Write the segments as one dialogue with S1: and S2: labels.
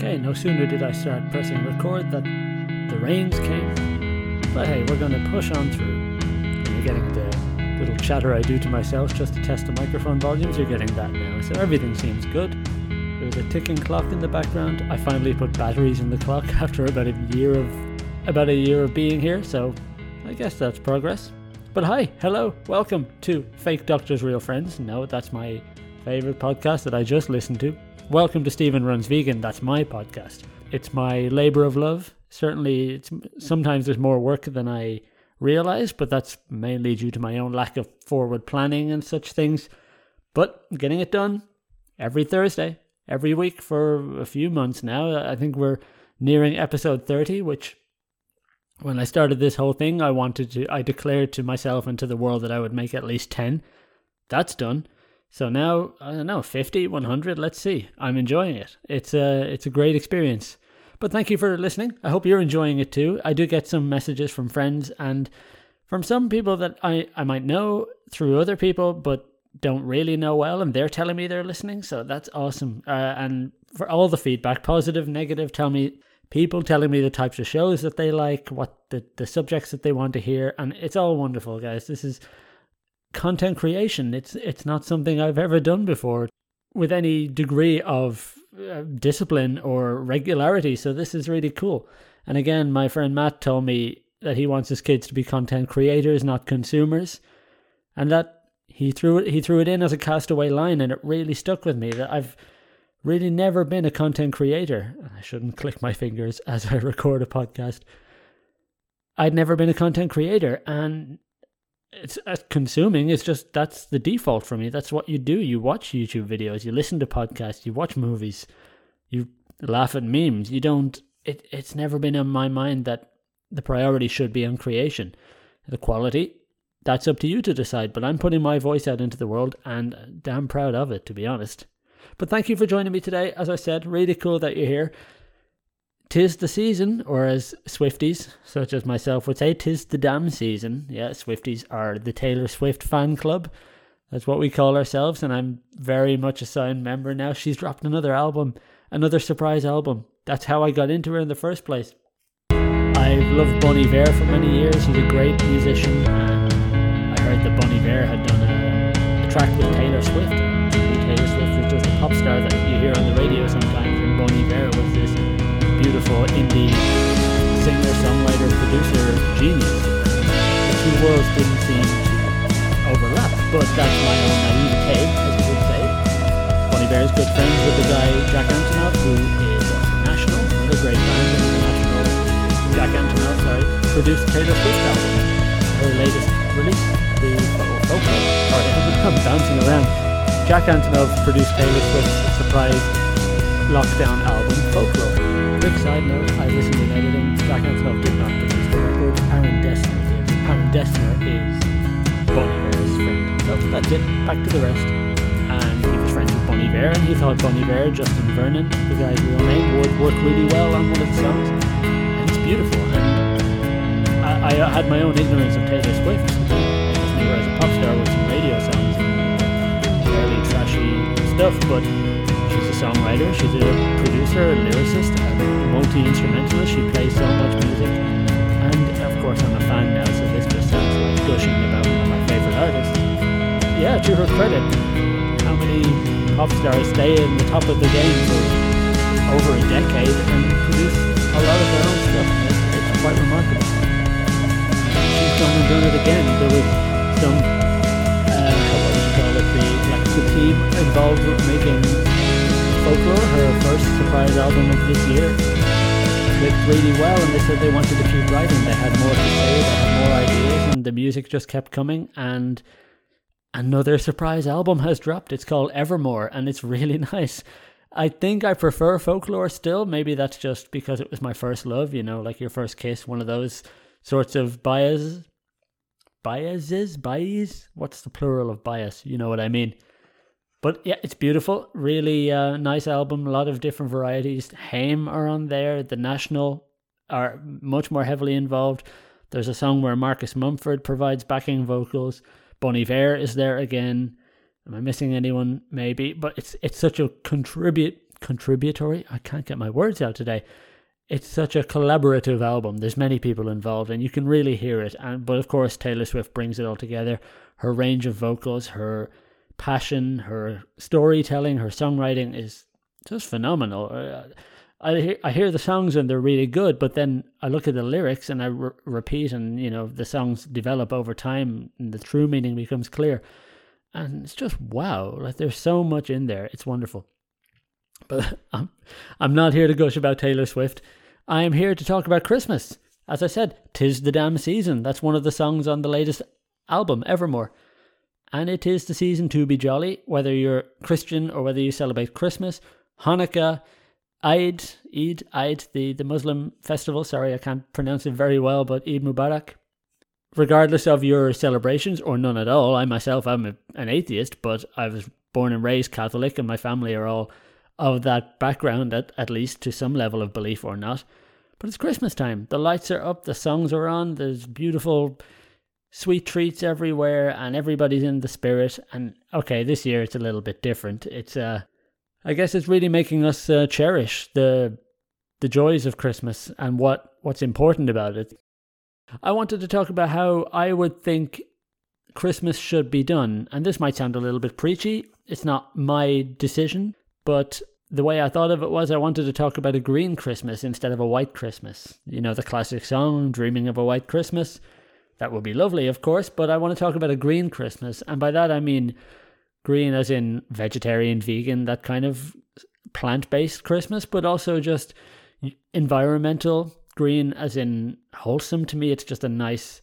S1: Okay, no sooner did I start pressing record that the rains came. But hey, we're going to push on through. You're getting the little chatter I do to myself just to test the microphone volumes. You're getting that now. So everything seems good. There's a ticking clock in the background. I finally put batteries in the clock after about a year of about a year of being here, so I guess that's progress. But hi, hello, welcome to Fake Doctors Real Friends. No, that's my favorite podcast that I just listened to. Welcome to Stephen Runs Vegan. That's my podcast. It's my labor of love. Certainly, it's sometimes there's more work than I realize, but that's mainly due to my own lack of forward planning and such things. But getting it done every Thursday, every week for a few months now. I think we're nearing episode 30, which when I started this whole thing, I wanted to, I declared to myself and to the world that I would make at least 10. That's done. So now, I don't know, 50, 100, let's see. I'm enjoying it. It's a, it's a great experience. But thank you for listening. I hope you're enjoying it too. I do get some messages from friends and from some people that I, I might know through other people, but don't really know well, and they're telling me they're listening. So that's awesome. Uh, and for all the feedback, positive, negative, tell me people telling me the types of shows that they like, what the, the subjects that they want to hear, and it's all wonderful, guys. This is content creation. It's it's not something I've ever done before with any degree of uh, discipline or regularity. So this is really cool. And again, my friend Matt told me that he wants his kids to be content creators, not consumers, and that he threw it he threw it in as a castaway line, and it really stuck with me. That I've really never been a content creator. I shouldn't click my fingers as I record a podcast. I'd never been a content creator, and it's uh, consuming. It's just that's the default for me. That's what you do. You watch youtube videos. You listen to podcasts. You watch movies. You laugh at memes. You don't it, it's never been in my mind that the priority should be on creation. The quality that's up to you to decide but i'm putting my voice out into the world and damn proud of it to be honest. But thank you for joining me today. As i said really cool that you're here tis the season, or as Swifties, such as myself, would say, tis the damn season. Yeah, Swifties are the Taylor Swift fan club. That's what we call ourselves, and I'm very much a signed member now. She's dropped another album, another surprise album. That's how I got into her in the first place. I've loved Bon Iver for many years. He's a great musician, and I heard that Bon Iver had done a, a track with Taylor Swift. Taylor Swift was just a pop star that you hear on the radio sometimes, and Bon Iver was this beautiful indie singer, songwriter, producer genius. The two worlds didn't seem to overlap, but that's my own naivete, as you would say. Bon Iver is good friends with the guy Jack Antonoff, who is National, another great band International. Jack Antonoff, sorry, produced Taylor Swift album, her latest release, the Folklore. Sorry, I'm bouncing around. Jack Antonoff produced Taylor Swift's surprise lockdown album, Folklore. Quick side note, I listened in editing. Jack Antonoff did not produce the record. Aaron Dessner did. Aaron Dessner is Bon Iver's friend. So that's it. Back to the rest. And he was friends with Bon Iver, and he thought Bon Iver, Justin Vernon, the guy's real name, would work really well on one of the songs. And it's beautiful. And I, I had my own ignorance of Taylor Swift. I just knew her as a pop star with some radio songs and fairly trashy stuff, but songwriter, she's a producer, a lyricist, a multi-instrumentalist. She plays so much music, and of course I'm a fan now, so this just sounds like gushing about one of my favorite artists. Yeah, to her credit, how many pop stars stay in the top of the game for over a decade and produce a lot of their own stuff? It's, it's quite remarkable. She's gone and done it again. There was some, uh, what would you call it, the, like the team involved with making Folklore, her first surprise album of this year, clicked really well, and they said they wanted to keep writing. They had more to say, they had more ideas, and the music just kept coming. And another surprise album has dropped. It's called Evermore, and it's really nice. I think I prefer Folklore still. Maybe that's just because it was my first love, you know, like your first kiss, one of those sorts of biases. Biases? Bias? What's the plural of bias? You know what I mean. But yeah, it's beautiful. Really uh, nice album. A lot of different varieties. Haim are on there. The National are much more heavily involved. There's a song where Marcus Mumford provides backing vocals. Bon Iver is there again. Am I missing anyone? Maybe, but it's it's such a contribute contributory. I can't get my words out today. It's such a collaborative album. There's many people involved, and you can really hear it. And but of course, Taylor Swift brings it all together. Her range of vocals, her passion, her storytelling, her songwriting is just phenomenal. I hear, I hear the songs and they're really good, but then I look at the lyrics and I re- repeat, and you know the songs develop over time, and the true meaning becomes clear, and it's just wow! Like there's so much in there. It's wonderful. But I'm I'm not here to gush about Taylor Swift. I am here to talk about Christmas. As I said, tis the damn season. That's one of the songs on the latest album, Evermore. And it is the season to be jolly, whether you're Christian or whether you celebrate Christmas, Hanukkah, Eid, Eid, Eid, the, the Muslim festival. Sorry, I can't pronounce it very well, but Eid Mubarak. Regardless of your celebrations or none at all, I myself am a, an atheist, but I was born and raised Catholic, and my family are all of that background, at, at least to some level of belief or not. But it's Christmas time. The lights are up, the songs are on, there's beautiful sweet treats everywhere, and everybody's in the spirit. And okay, this year it's a little bit different. It's uh I guess it's really making us uh, cherish the the joys of Christmas and what what's important about it. I wanted to talk about how I would think Christmas should be done, and this might sound a little bit preachy. It's not my decision, but the way I thought of it was I wanted to talk about a green Christmas instead of a white Christmas. You know, the classic song, Dreaming of a White Christmas. That would be lovely, of course, but I want to talk about a green Christmas. And by that I mean green as in vegetarian, vegan, that kind of plant based Christmas, but also just environmental green as in wholesome. To me, it's just a nice,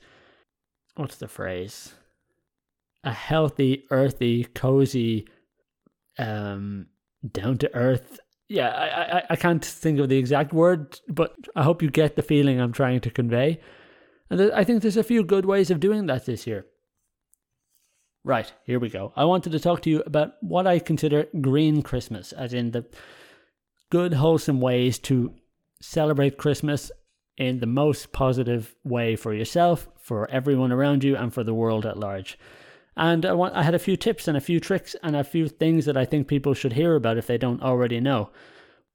S1: what's the phrase? A healthy, earthy, cozy, um, down to earth. Yeah, I, I, I can't think of the exact word, but I hope you get the feeling I'm trying to convey. And I think there's a few good ways of doing that this year. Right, here we go. I wanted to talk to you about what I consider green Christmas, as in the good, wholesome ways to celebrate Christmas in the most positive way for yourself, for everyone around you, and for the world at large. And I want I had a few tips and a few tricks and a few things that I think people should hear about if they don't already know.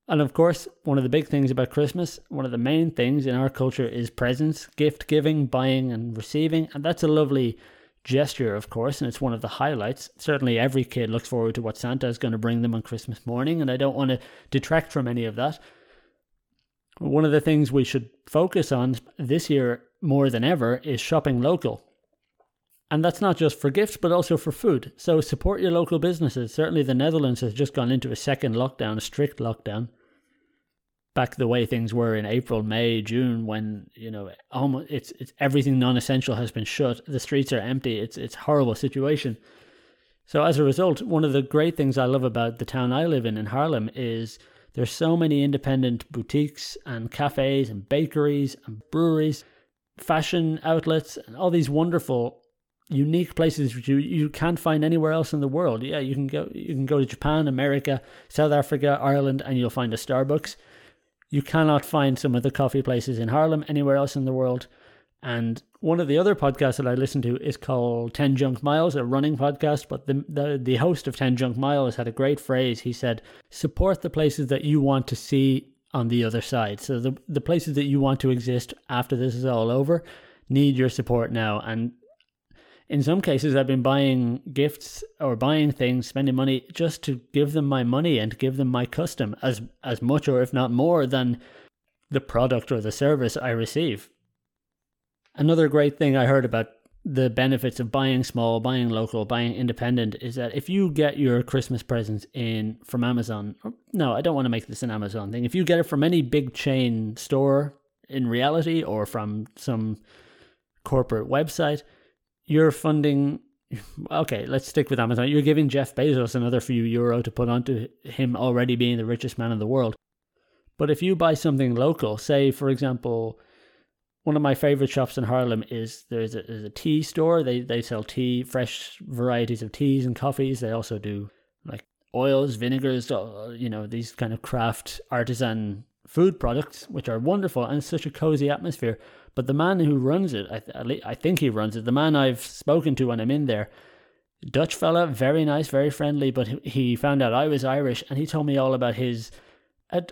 S1: And of course, one of the big things about Christmas, one of the main things in our culture is presents, gift giving, buying and receiving, and that's a lovely gesture, of course, and it's one of the highlights. Certainly every kid looks forward to what Santa is going to bring them on Christmas morning, and I don't want to detract from any of that. One of the things we should focus on this year more than ever is shopping local. And that's not just for gifts, but also for food. So support your local businesses. Certainly, the Netherlands has just gone into a second lockdown, a strict lockdown. Back the way things were in April, May, June, when you know almost it's it's everything non-essential has been shut. The streets are empty. It's it's horrible situation. So as a result, one of the great things I love about the town I live in in Haarlem is there's so many independent boutiques and cafes and bakeries and breweries, fashion outlets, and all these wonderful unique places which you, you can't find anywhere else in the world. Yeah, you can go you can go to Japan, America, South Africa, Ireland, and you'll find a Starbucks. You cannot find some of the coffee places in Haarlem anywhere else in the world. And one of the other podcasts that I listen to is called 10 Junk Miles, a running podcast. But the, the, the host of 10 Junk Miles had a great phrase. He said, support the places that you want to see on the other side. So the, the places that you want to exist after this is all over need your support now. And in some cases I've been buying gifts or buying things, spending money just to give them my money and give them my custom as as much or if not more than the product or the service I receive. Another great thing I heard about the benefits of buying small, buying local, buying independent is that if you get your Christmas presents in from Amazon, no, I don't want to make this an Amazon thing. If you get it from any big chain store in reality or from some corporate website, you're funding okay, let's stick with Amazon. You're giving Jeff Bezos another few euro to put onto him already being the richest man in the world. But if you buy something local, say for example, one of my favorite shops in Haarlem is there's a, there's a tea store. They they sell tea, fresh varieties of teas and coffees. They also do like oils, vinegars, you know, these kind of craft artisan food products, which are wonderful and such a cozy atmosphere. But the man who runs it, I, th- I think he runs it, the man I've spoken to when I'm in there, Dutch fella, very nice, very friendly, but he found out I was Irish and he told me all about his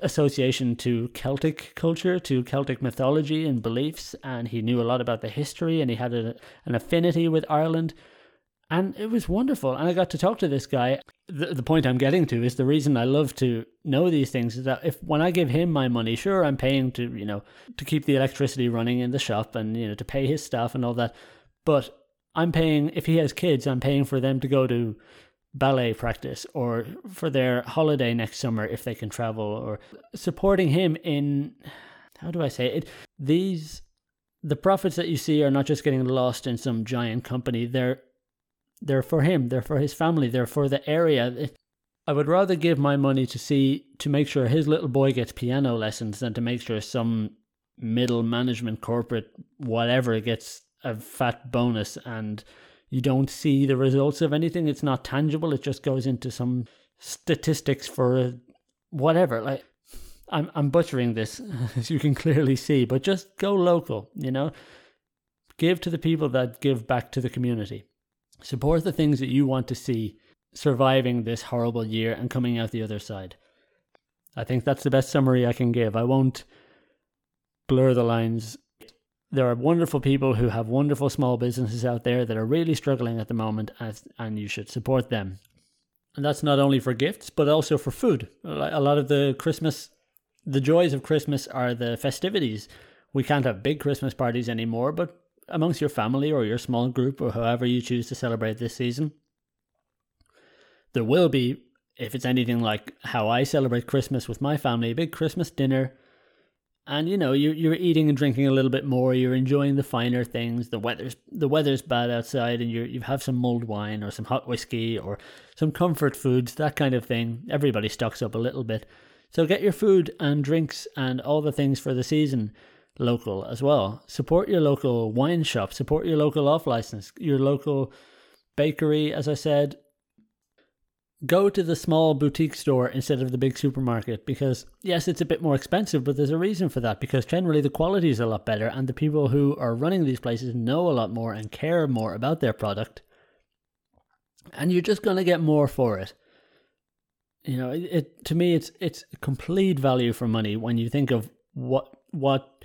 S1: association to Celtic culture, to Celtic mythology and beliefs, and he knew a lot about the history and he had a, an affinity with Ireland. And it was wonderful. And I got to talk to this guy. The, the point I'm getting to is the reason I love to know these things is that if when I give him my money, sure, I'm paying to, you know, to keep the electricity running in the shop and, you know, to pay his staff and all that. But I'm paying, if he has kids, I'm paying for them to go to ballet practice or for their holiday next summer if they can travel or supporting him in, how do I say it? These, the profits that you see are not just getting lost in some giant company. They're, they're for him. They're for his family. They're for the area. I would rather give my money to see, to make sure his little boy gets piano lessons than to make sure some middle management corporate whatever gets a fat bonus and you don't see the results of anything. It's not tangible. It just goes into some statistics for whatever. Like I'm I'm butchering this, as you can clearly see, but just go local. You know, give to the people that give back to the community. Support the things that you want to see surviving this horrible year and coming out the other side. I think that's the best summary I can give. I won't blur the lines there are wonderful people who have wonderful small businesses out there that are really struggling at the moment, as, and you should support them. And that's not only for gifts, but also for food. A lot of the Christmas, the joys of Christmas are the festivities. We can't have big Christmas parties anymore, but amongst your family or your small group or however you choose to celebrate this season, there will be, if it's anything like how I celebrate Christmas with my family, a big Christmas dinner and you know you're you're eating and drinking a little bit more. You're enjoying the finer things. The weather's the weather's bad outside, and you you have some mulled wine or some hot whiskey or some comfort foods, that kind of thing. Everybody stocks up a little bit, so get your food and drinks and all the things for the season local as well. Support your local wine shop. Support your local off license. Your local bakery, as I said, go to the small boutique store instead of the big supermarket because yes it's a bit more expensive but there's a reason for that because generally the quality is a lot better and the people who are running these places know a lot more and care more about their product and you're just going to get more for it you know it, it to me it's it's complete value for money when you think of what what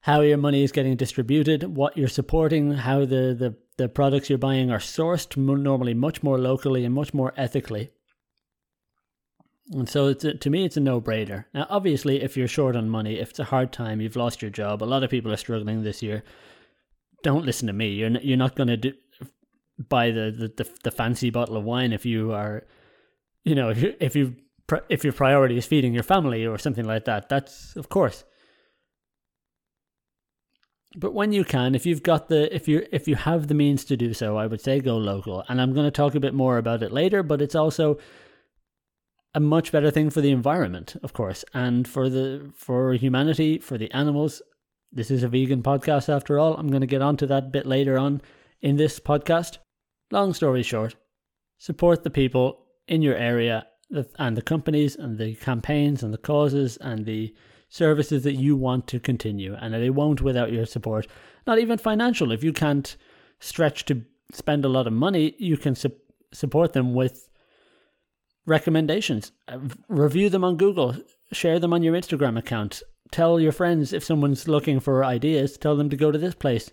S1: how your money is getting distributed what you're supporting how the the the products you're buying are sourced normally much more locally and much more ethically. And so it's a, to me, it's a no-brainer. Now, obviously, if you're short on money, if it's a hard time, you've lost your job. A lot of people are struggling this year. Don't listen to me. You're not, you're not going to buy the, the, the the fancy bottle of wine if you are, you know, if you if you if your priority is feeding your family or something like that. That's of course but when you can, if you've got the if you if you have the means to do so, I would say go local. And I'm going to talk a bit more about it later, but it's also a much better thing for the environment, of course, and for the for humanity, for the animals. This is a vegan podcast after all. I'm going to get onto that bit later on in this podcast. Long story short, support the people in your area and the companies and the campaigns and the causes and the services that you want to continue, and they won't without your support. Not even financial. If you can't stretch to spend a lot of money, you can su- support them with recommendations. Uh, review them on Google, share them on your Instagram account. Tell your friends if someone's looking for ideas, tell them to go to this place.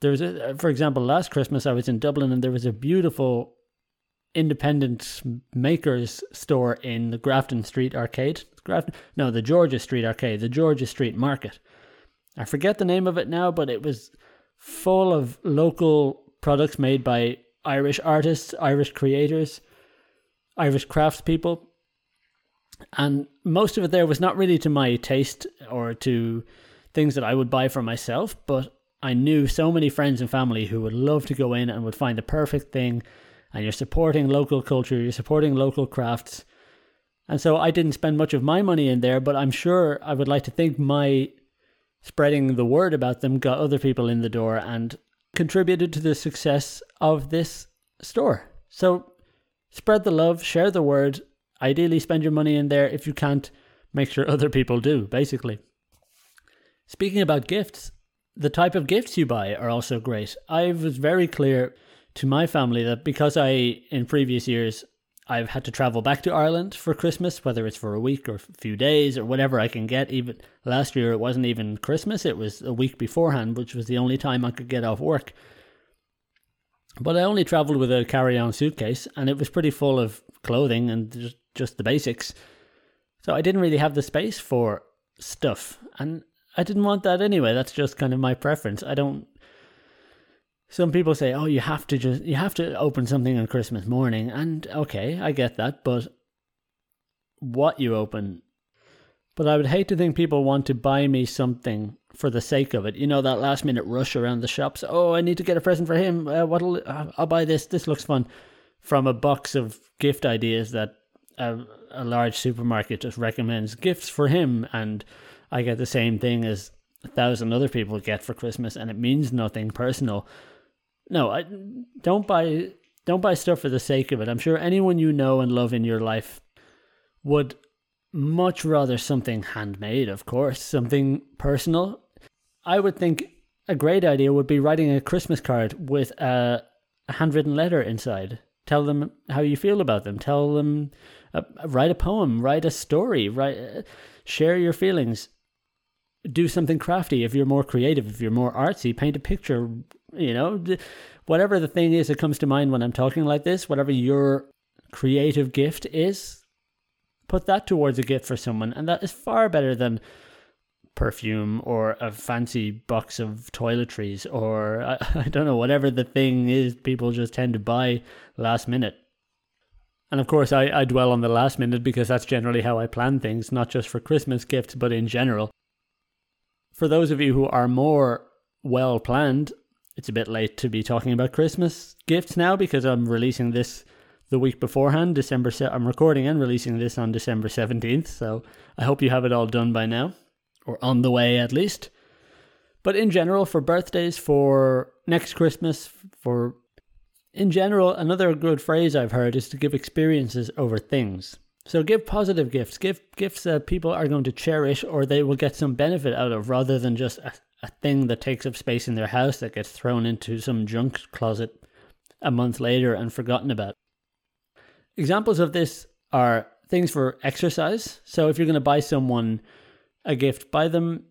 S1: There was a, for example, last Christmas I was in Dublin and there was a beautiful independent makers store in the Grafton Street Arcade. Grafton, no, the George's Street Arcade, the Georgia Street Market. I forget the name of it now, but it was full of local products made by Irish artists, Irish creators, Irish craftspeople. And most of it there was not really to my taste or to things that I would buy for myself, but I knew so many friends and family who would love to go in and would find the perfect thing and you're supporting local culture, you're supporting local crafts. And so I didn't spend much of my money in there, but I'm sure I would like to think my spreading the word about them got other people in the door and contributed to the success of this store. So spread the love, share the word. Ideally, spend your money in there. If you can't, make sure other people do, basically. Speaking about gifts, the type of gifts you buy are also great. I was very clear to my family that because I, in previous years, I've had to travel back to Ireland for Christmas, whether it's for a week or a few days or whatever I can get. Even last year, it wasn't even Christmas, it was a week beforehand, which was the only time I could get off work. But I only traveled with a carry on suitcase, and it was pretty full of clothing and just, just the basics. So I didn't really have the space for stuff. And I didn't want that anyway. That's just kind of my preference. I don't some people say, "Oh, you have to just you have to open something on Christmas morning." And okay, I get that, but what you open but I would hate to think people want to buy me something for the sake of it. You know that last minute rush around the shops. Oh, I need to get a present for him. Uh, what'll uh, I'll buy this. This looks fun. From a box of gift ideas that a, a large supermarket just recommends gifts for him, and I get the same thing as a thousand other people get for Christmas, and it means nothing personal. No, I don't buy don't buy stuff for the sake of it. I'm sure anyone you know and love in your life would much rather something handmade, of course, something personal. I would think a great idea would be writing a Christmas card with a, a handwritten letter inside. Tell them how you feel about them. Tell them, uh, write a poem, write a story, write, uh, share your feelings. Do something crafty if you're more creative, if you're more artsy, paint a picture, you know, whatever the thing is that comes to mind when I'm talking like this, whatever your creative gift is, put that towards a gift for someone, and that is far better than perfume or a fancy box of toiletries or I, I don't know whatever the thing is people just tend to buy last minute. And of course, I, I dwell on the last minute because that's generally how I plan things, not just for Christmas gifts, but in general. For those of you who are more well planned, it's a bit late to be talking about Christmas gifts now because I'm releasing this the week beforehand, December. Se- I'm recording and releasing this on December 17th, so I hope you have it all done by now, or on the way at least. But in general, for birthdays, for next Christmas, for in general, another good phrase I've heard is to give experiences over things. So give positive gifts, give gifts that people are going to cherish or they will get some benefit out of rather than just a, a thing that takes up space in their house that gets thrown into some junk closet a month later and forgotten about. Examples of this are things for exercise. So if you're going to buy someone a gift, buy them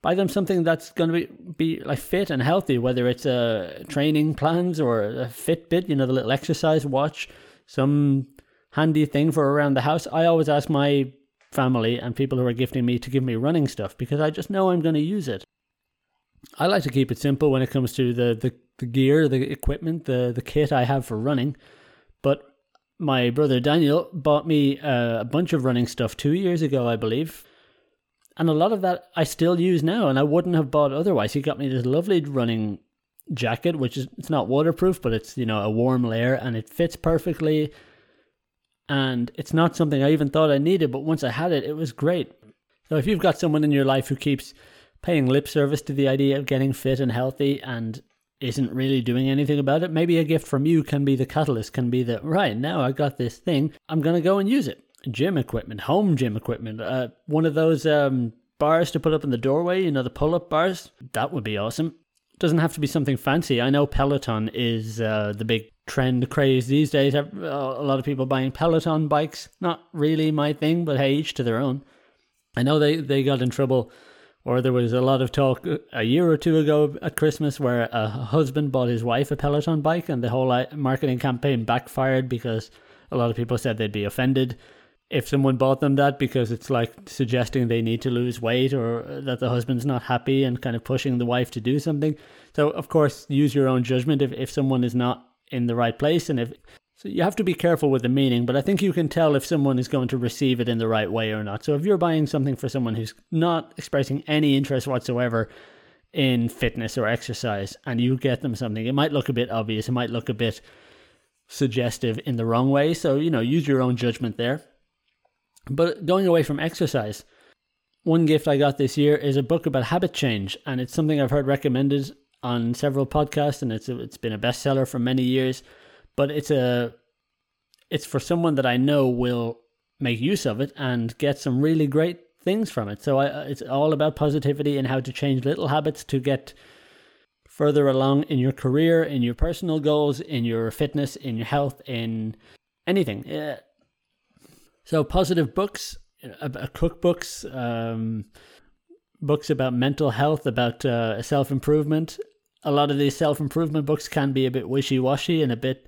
S1: buy them something that's going to be, be like fit and healthy, whether it's a training plans or a Fitbit, you know, the little exercise watch, some handy thing for around the house. I always ask my family and people who are gifting me to give me running stuff because I just know I'm going to use it. I like to keep it simple when it comes to the, the, the gear, the equipment, the, the kit I have for running. But my brother Daniel bought me uh, a bunch of running stuff two years ago, I believe. And a lot of that I still use now, and I wouldn't have bought otherwise. He got me this lovely running jacket, which is it's not waterproof, but it's you know a warm layer, and it fits perfectly. And it's not something I even thought I needed, but once I had it, it was great. So if you've got someone in your life who keeps paying lip service to the idea of getting fit and healthy and isn't really doing anything about it, maybe a gift from you can be the catalyst, can be the right now I got this thing, I'm gonna go and use it. Gym equipment, home gym equipment, uh, one of those um, bars to put up in the doorway, you know, the pull up bars. That would be awesome. Doesn't have to be something fancy. I know Peloton is uh, the big trend craze these days. Uh, a lot of people buying Peloton bikes. Not really my thing, but hey, each to their own. I know they, they got in trouble or there was a lot of talk uh, a year or two ago at Christmas where a husband bought his wife a Peloton bike and the whole uh, marketing campaign backfired because a lot of people said they'd be offended if someone bought them that because it's like suggesting they need to lose weight or that the husband's not happy and kind of pushing the wife to do something. So, of course, use your own judgment if, if someone is not in the right place and if so you have to be careful with the meaning, but I think you can tell if someone is going to receive it in the right way or not. So if you're buying something for someone who's not expressing any interest whatsoever in fitness or exercise and you get them something, it might look a bit obvious, it might look a bit suggestive in the wrong way. So, you know, use your own judgment there. But going away from exercise, one gift I got this year is a book about habit change, and it's something I've heard recommended on several podcasts, and it's a, it's been a bestseller for many years but it's a it's for someone that I know will make use of it and get some really great things from it. So I, it's all about positivity and how to change little habits to get further along in your career, in your personal goals, in your fitness, in your health, in anything. Yeah. So, positive books, uh, cookbooks, um, books about mental health, about uh, self improvement. A lot of these self improvement books can be a bit wishy washy and a bit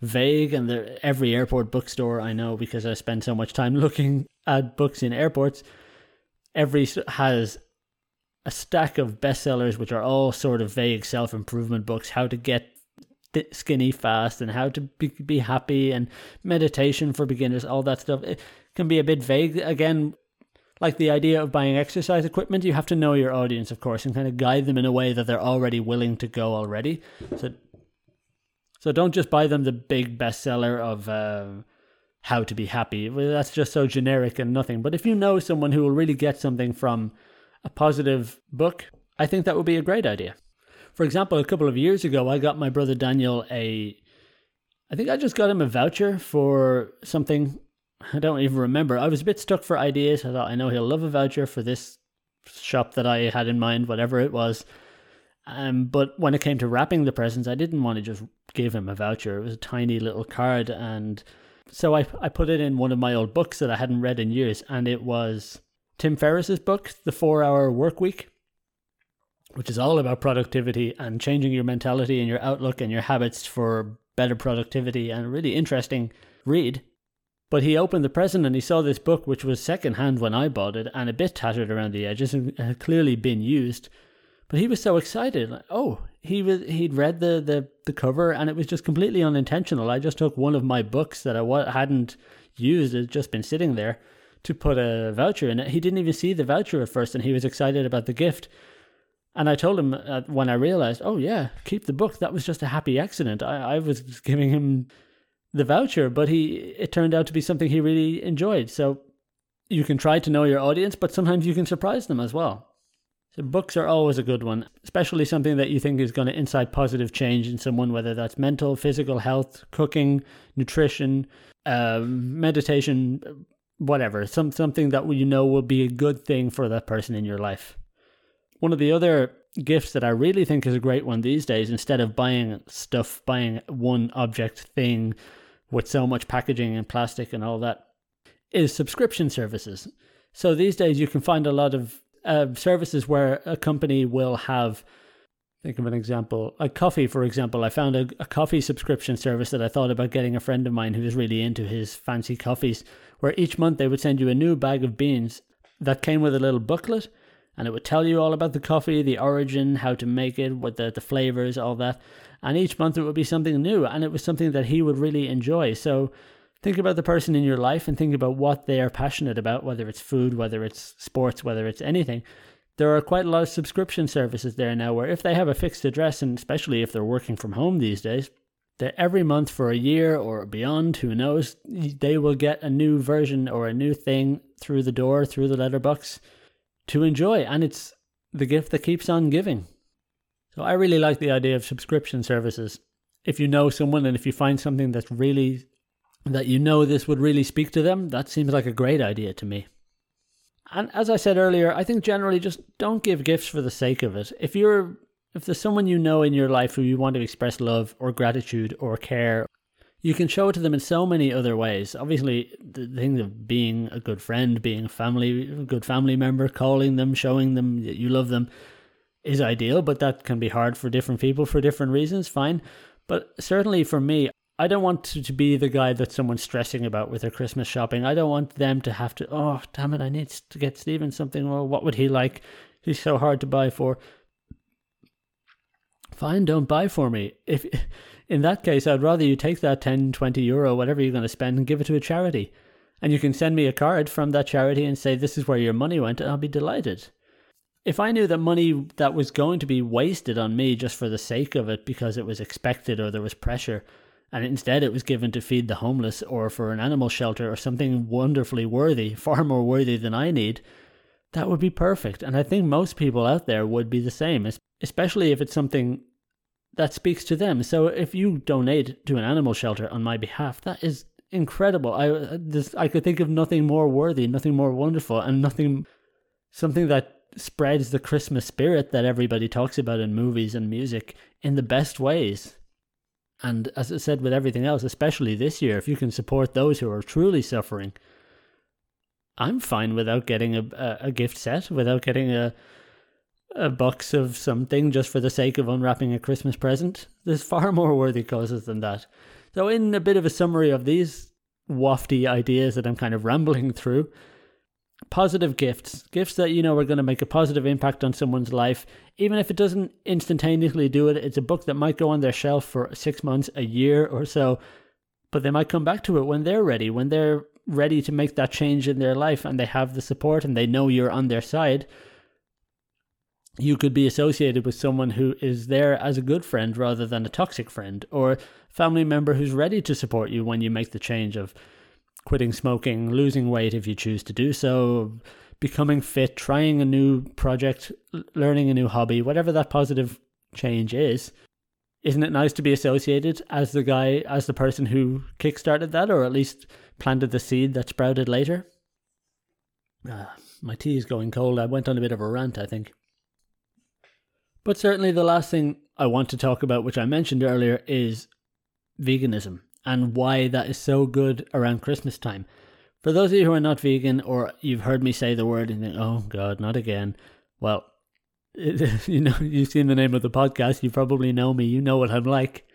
S1: vague. And every airport bookstore I know, because I spend so much time looking at books in airports, every has a stack of bestsellers which are all sort of vague self improvement books how to get skinny fast and how to be, be happy and meditation for beginners all that stuff it can be a bit vague again like the idea of buying exercise equipment you have to know your audience of course and kind of guide them in a way that they're already willing to go already so so don't just buy them the big bestseller of uh, how to be happy that's just so generic and nothing but if you know someone who will really get something from a positive book, I think that would be a great idea. For example, a couple of years ago, I got my brother Daniel a. I think I just got him a voucher for something. I don't even remember. I was a bit stuck for ideas. I thought, I know he'll love a voucher for this shop that I had in mind, whatever it was. Um, but when it came to wrapping the presents, I didn't want to just give him a voucher. It was a tiny little card, and so I I put it in one of my old books that I hadn't read in years, and it was Tim Ferriss's book, The Four Hour Work Week, which is all about productivity and changing your mentality and your outlook and your habits for better productivity and a really interesting read. But he opened the present and he saw this book, which was secondhand when I bought it and a bit tattered around the edges and had clearly been used. But he was so excited. Like, oh, he was he'd read the, the, the cover and it was just completely unintentional. I just took one of my books that I hadn't used, it had just been sitting there, to put a voucher in it. He didn't even see the voucher at first, and he was excited about the gift. And I told him uh, when I realized, oh yeah, keep the book. That was just a happy accident. I, I was giving him the voucher, but he it turned out to be something he really enjoyed. So you can try to know your audience, but sometimes you can surprise them as well. So books are always a good one, especially something that you think is going to incite positive change in someone, whether that's mental, physical health, cooking, nutrition, uh, meditation, whatever, some something that you know will be a good thing for that person in your life. One of the other gifts that I really think is a great one these days, instead of buying stuff, buying one object thing with so much packaging and plastic and all that, is subscription services. So these days you can find a lot of uh, services where a company will have think of an example. A coffee, for example. I found a, a coffee subscription service that I thought about getting a friend of mine who was really into his fancy coffees, where each month they would send you a new bag of beans that came with a little booklet and it would tell you all about the coffee, the origin, how to make it, what the, the flavors, all that. And each month it would be something new and it was something that he would really enjoy. So think about the person in your life and think about what they are passionate about, whether it's food, whether it's sports, whether it's anything there are quite a lot of subscription services there now where if they have a fixed address, and especially if they're working from home these days, that every month for a year or beyond, who knows, they will get a new version or a new thing through the door, through the letterbox to enjoy. And it's the gift that keeps on giving. So I really like the idea of subscription services. If you know someone and if you find something that's really, that you know this would really speak to them, that seems like a great idea to me. And as I said earlier, I think generally just don't give gifts for the sake of it. If you're if there's someone you know in your life who you want to express love or gratitude or care, you can show it to them in so many other ways. Obviously, the thing of being a good friend, being a family, a good family member, calling them, showing them that you love them is ideal, but that can be hard for different people for different reasons, fine. But certainly for me, I don't want to, to be the guy that someone's stressing about with their Christmas shopping. I don't want them to have to, oh, damn it, I need to get Steven something. Well, what would he like? He's so hard to buy for. Fine, don't buy for me. If in that case, I'd rather you take that 10, 20 euro, whatever you're going to spend, and give it to a charity. And you can send me a card from that charity and say, this is where your money went, and I'll be delighted. If I knew that money that was going to be wasted on me just for the sake of it because it was expected or there was pressure, and instead it was given to feed the homeless or for an animal shelter or something wonderfully worthy, far more worthy than I need, that would be perfect. And I think most people out there would be the same, especially if it's something that speaks to them. So if you donate to an animal shelter on my behalf, that is incredible. I uh, this I could think of nothing more worthy, nothing more wonderful, and nothing something that spreads the Christmas spirit that everybody talks about in movies and music in the best ways. And as I said with everything else, especially this year, if you can support those who are truly suffering, I'm fine without getting a, a, a gift set, without getting a a box of something just for the sake of unwrapping a Christmas present. There's far more worthy causes than that. So, in a bit of a summary of these wafty ideas that I'm kind of rambling through, positive gifts, gifts that you know are going to make a positive impact on someone's life, even if it doesn't instantaneously do it. It's a book that might go on their shelf for six months, a year or so, but they might come back to it when they're ready, when they're ready to make that change in their life and they have the support and they know you're on their side. You could be associated with someone who is there as a good friend rather than a toxic friend, or family member who's ready to support you when you make the change of quitting smoking, losing weight if you choose to do so, becoming fit, trying a new project, learning a new hobby, whatever that positive change is. Isn't it nice to be associated as the guy, as the person who kickstarted that, or at least planted the seed that sprouted later? Uh, my tea is going cold. I went on a bit of a rant, I think. But certainly, the last thing I want to talk about, which I mentioned earlier, is veganism and why that is so good around Christmas time. For those of you who are not vegan or you've heard me say the word and think, oh God, not again. Well, you know, you've seen the name of the podcast, you probably know me, you know what I'm like.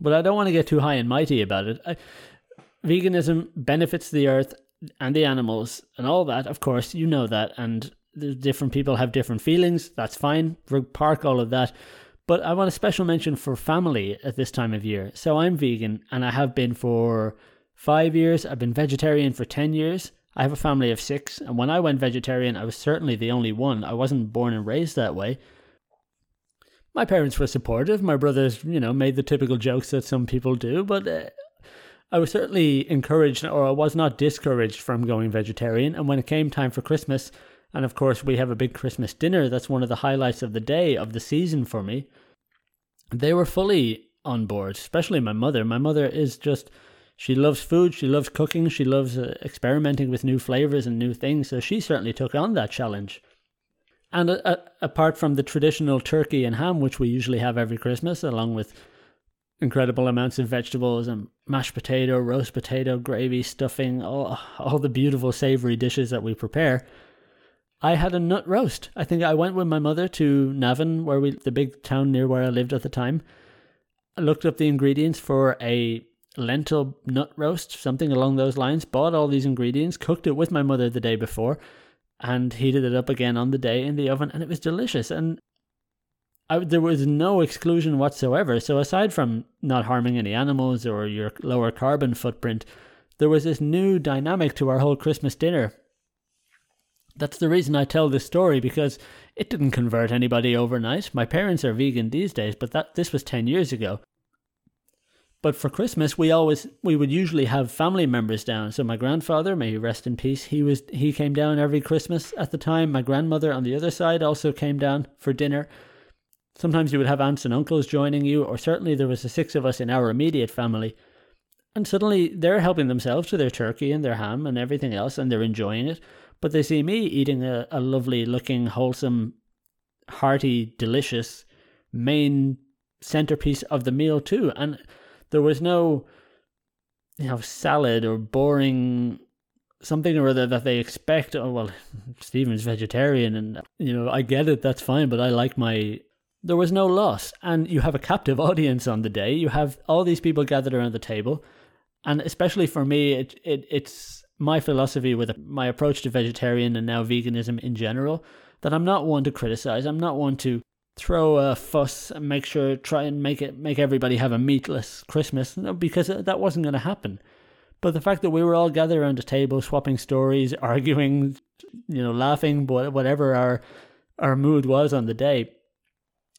S1: But I don't want to get too high and mighty about it. I, veganism benefits the earth and the animals and all that, of course, you know that. And different people have different feelings, that's fine. Park all of that. But I want a special mention for family at this time of year. So I'm vegan and I have been for five years. I've been vegetarian for 10 years. I have a family of six. And when I went vegetarian, I was certainly the only one. I wasn't born and raised that way. My parents were supportive. My brothers, you know, made the typical jokes that some people do. But uh, I was certainly encouraged, or I was not discouraged from going vegetarian. And when it came time for Christmas, and of course, we have a big Christmas dinner. That's one of the highlights of the day, of the season for me. They were fully on board, especially my mother. My mother is just, she loves food, she loves cooking, she loves uh, experimenting with new flavors and new things. So she certainly took on that challenge. And uh, uh, apart from the traditional turkey and ham, which we usually have every Christmas, along with incredible amounts of vegetables and mashed potato, roast potato, gravy, stuffing, all, all the beautiful savory dishes that we prepare, I had a nut roast. I think I went with my mother to Navan, where we the big town near where I lived at the time. I looked up the ingredients for a lentil nut roast, something along those lines. Bought all these ingredients, cooked it with my mother the day before, and heated it up again on the day in the oven, and it was delicious. And I, there was no exclusion whatsoever. So aside from not harming any animals or your lower carbon footprint, there was this new dynamic to our whole Christmas dinner that's the reason I tell this story because it didn't convert anybody overnight. My parents are vegan these days, but that this was 10 years ago. But for Christmas, we always we would usually have family members down. So my grandfather, may he rest in peace, he was he came down every Christmas at the time. My grandmother on the other side also came down for dinner. Sometimes you would have aunts and uncles joining you, or certainly there was the six of us in our immediate family. And suddenly they're helping themselves to their turkey and their ham and everything else, and they're enjoying it. But they see me eating a, a lovely looking, wholesome, hearty, delicious main centerpiece of the meal too. And there was no, you know, salad or boring something or other that they expect. Oh well, Stephen's vegetarian, and you know, I get it. That's fine, but I like my. There was no loss, and you have a captive audience on the day. You have all these people gathered around the table, and especially for me, it, it it's my philosophy with my approach to vegetarian and now veganism in general that I'm not one to criticize. I'm not one to throw a fuss and make sure try and make it make everybody have a meatless Christmas because that wasn't going to happen. But the fact that we were all gathered around a table, swapping stories, arguing, you know, laughing, whatever our our mood was on the day,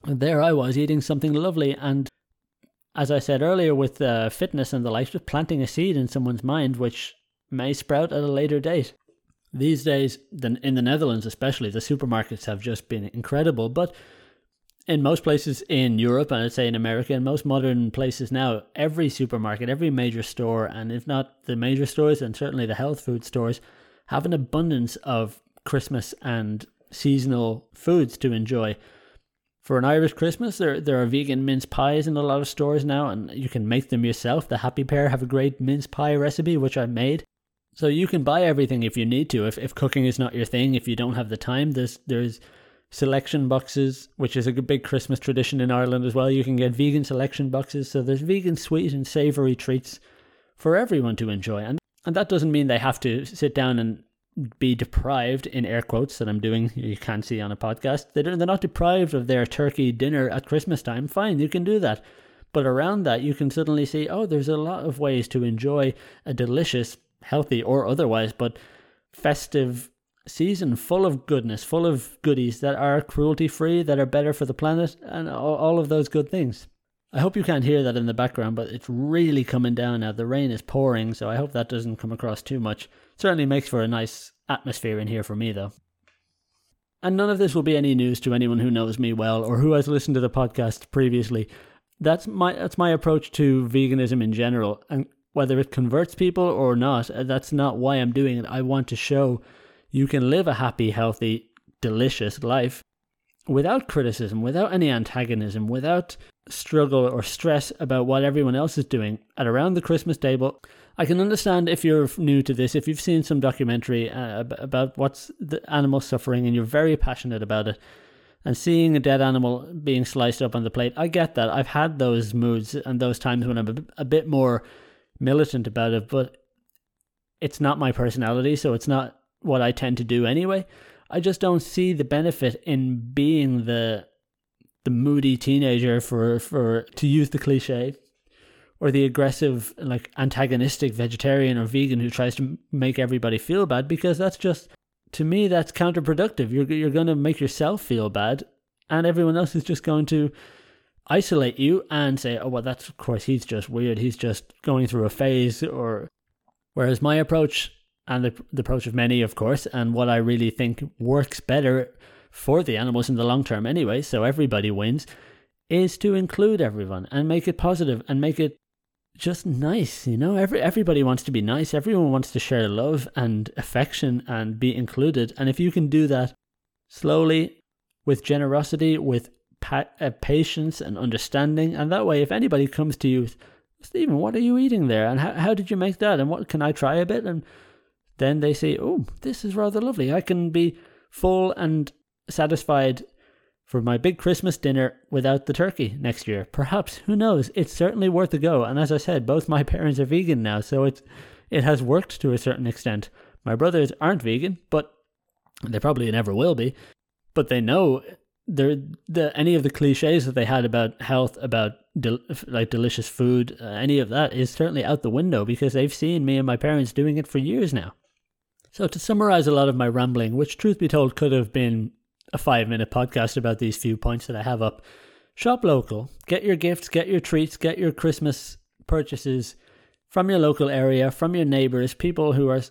S1: there I was eating something lovely and as I said earlier, with uh, fitness and the like, just planting a seed in someone's mind, which may sprout at a later date. These days, in the Netherlands especially, the supermarkets have just been incredible. But in most places in Europe, and I'd say in America, in most modern places now, every supermarket, every major store, and if not the major stores, and certainly the health food stores, have an abundance of Christmas and seasonal foods to enjoy. For an Irish Christmas, there there are vegan mince pies in a lot of stores now, and you can make them yourself. The Happy Pear have a great mince pie recipe, which I made. So you can buy everything if you need to. If if cooking is not your thing, if you don't have the time, there's there's selection boxes, which is a big Christmas tradition in Ireland as well. You can get vegan selection boxes. So there's vegan sweet and savory treats for everyone to enjoy. And and that doesn't mean they have to sit down and be deprived in air quotes that I'm doing you can't see on a podcast they're, they're not deprived of their turkey dinner at Christmas time fine you can do that but around that you can suddenly see oh there's a lot of ways to enjoy a delicious healthy or otherwise but festive season full of goodness full of goodies that are cruelty free that are better for the planet and all, of those good things I hope you can't hear that in the background, but it's really coming down now. The rain is pouring, so I hope that doesn't come across too much. Certainly makes for a nice atmosphere in here for me, though. And none of this will be any news to anyone who knows me well or who has listened to the podcast previously. That's my that's my approach to veganism in general, and whether it converts people or not, uh, that's not why I'm doing it. I want to show you can live a happy, healthy, delicious life without criticism, without any antagonism, without struggle or stress about what everyone else is doing at around the Christmas table. I can understand if you're new to this, if you've seen some documentary uh, about what's the animal suffering and you're very passionate about it, and seeing a dead animal being sliced up on the plate, I get that. I've had those moods and those times when I'm a, a bit more militant about it, but it's not my personality, so it's not what I tend to do anyway. I just don't see the benefit in being the the moody teenager for for to use the cliche or the aggressive like antagonistic vegetarian or vegan who tries to make everybody feel bad because that's just to me that's counterproductive you're you're going to make yourself feel bad and everyone else is just going to isolate you and say oh well that's of course he's just weird he's just going through a phase or whereas my approach and the, the approach of many of course and what I really think works better for the animals in the long term anyway, so everybody wins, is to include everyone and make it positive and make it just nice, you know? Every everybody wants to be nice. Everyone wants to share love and affection and be included. And if you can do that slowly with generosity, with pa- uh, patience and understanding, and that way if anybody comes to you, Stephen, what are you eating there? And how how did you make that? And what can I try a bit? And then they say, "Oh, this is rather lovely. I can be full and satisfied for my big Christmas dinner without the turkey next year. Perhaps, who knows? It's certainly worth a go. And as I said, both my parents are vegan now, so it's it has worked to a certain extent. My brothers aren't vegan, but they probably never will be. But they know the the any of the cliches that they had about health, about del- like delicious food, uh, any of that is certainly out the window because they've seen me and my parents doing it for years now. So to summarize a lot of my rambling, which truth be told could have been a five minute podcast about these few points that I have up. Shop local. Get your gifts, get your treats, get your Christmas purchases from your local area, from your neighbors, people who are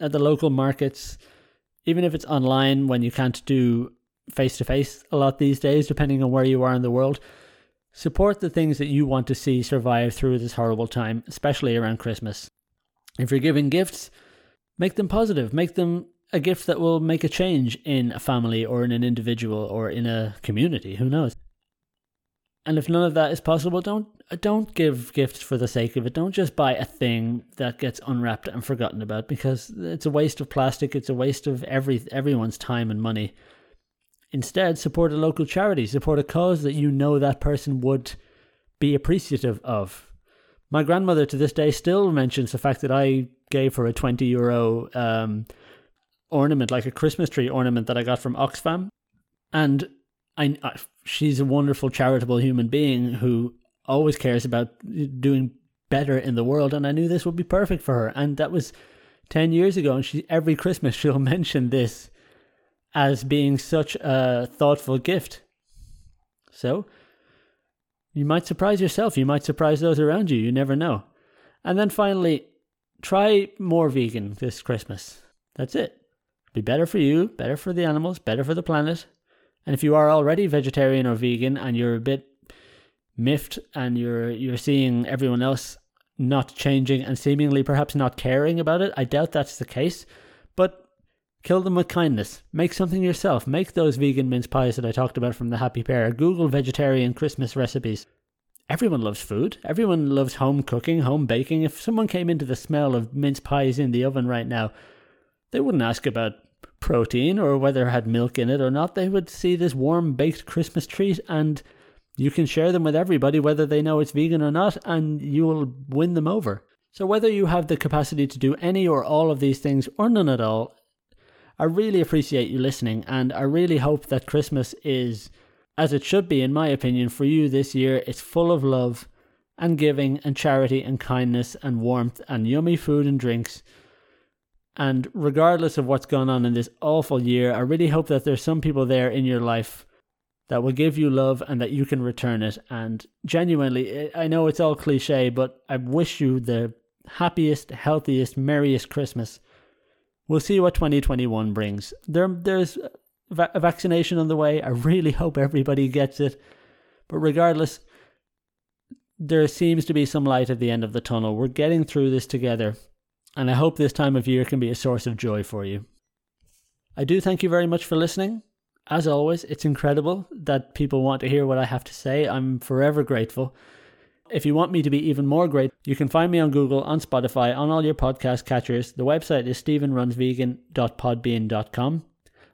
S1: at the local markets, even if it's online when you can't do face to face a lot these days, depending on where you are in the world. Support the things that you want to see survive through this horrible time, especially around Christmas. If you're giving gifts, make them positive, make them a gift that will make a change in a family or in an individual or in a community. Who knows? And if none of that is possible, don't don't give gifts for the sake of it. Don't just buy a thing that gets unwrapped and forgotten about because it's a waste of plastic. It's a waste of every everyone's time and money. Instead, support a local charity. Support a cause that you know that person would be appreciative of. My grandmother to this day still mentions the fact that I gave her a twenty euro um, ornament, like a Christmas tree ornament that I got from Oxfam. And I, I, she's a wonderful charitable human being who always cares about doing better in the world. And I knew this would be perfect for her. And that was 10 years ago. And she, every Christmas, she'll mention this as being such a thoughtful gift. So you might surprise yourself. You might surprise those around you. You never know. And then finally, try more vegan this Christmas. That's it be better for you, better for the animals, better for the planet. And if you are already vegetarian or vegan and you're a bit miffed and you're you're seeing everyone else not changing and seemingly perhaps not caring about it, I doubt that's the case. Kill them with kindness. Make something yourself. Make those vegan mince pies that I talked about from the Happy Pear. Google vegetarian Christmas recipes. Everyone loves food. Everyone loves home cooking, home baking. If someone came into the smell of mince pies in the oven right now, they wouldn't ask about protein or whether it had milk in it or not. They would see this warm baked Christmas treat and you can share them with everybody, whether they know it's vegan or not, and you will win them over. So, whether you have the capacity to do any or all of these things or none at all, I really appreciate you listening, and I really hope that Christmas is, as it should be, in my opinion, for you this year. It's full of love and giving and charity and kindness and warmth and yummy food and drinks. And regardless of what's gone on in this awful year, I really hope that there's some people there in your life that will give you love and that you can return it. And genuinely, I know it's all cliche, but I wish you the happiest, healthiest, merriest Christmas. We'll see what 2021 brings. There, there's a vaccination on the way. I really hope everybody gets it. But regardless, there seems to be some light at the end of the tunnel. We're getting through this together. And I hope this time of year can be a source of joy for you. I do thank you very much for listening. As always, it's incredible that people want to hear what I have to say. I'm forever grateful. If you want me to be even more great, you can find me on Google, on Spotify, on all your podcast catchers. The website is stephenrunsvegan.podbean.com.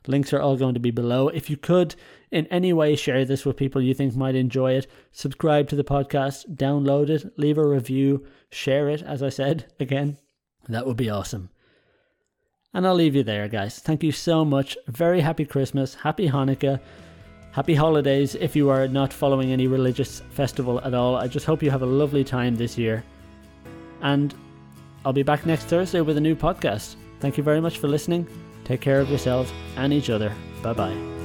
S1: Links are all going to be below. If you could, in any way, share this with people you think might enjoy it, subscribe to the podcast, download it, leave a review, share it, as I said again, that would be awesome. And I'll leave you there, guys. Thank you so much. Very happy Christmas, happy Hanukkah. Happy holidays if you are not following any religious festival at all. I just hope you have a lovely time this year. And I'll be back next Thursday with a new podcast. Thank you very much for listening. Take care of yourselves and each other. Bye bye.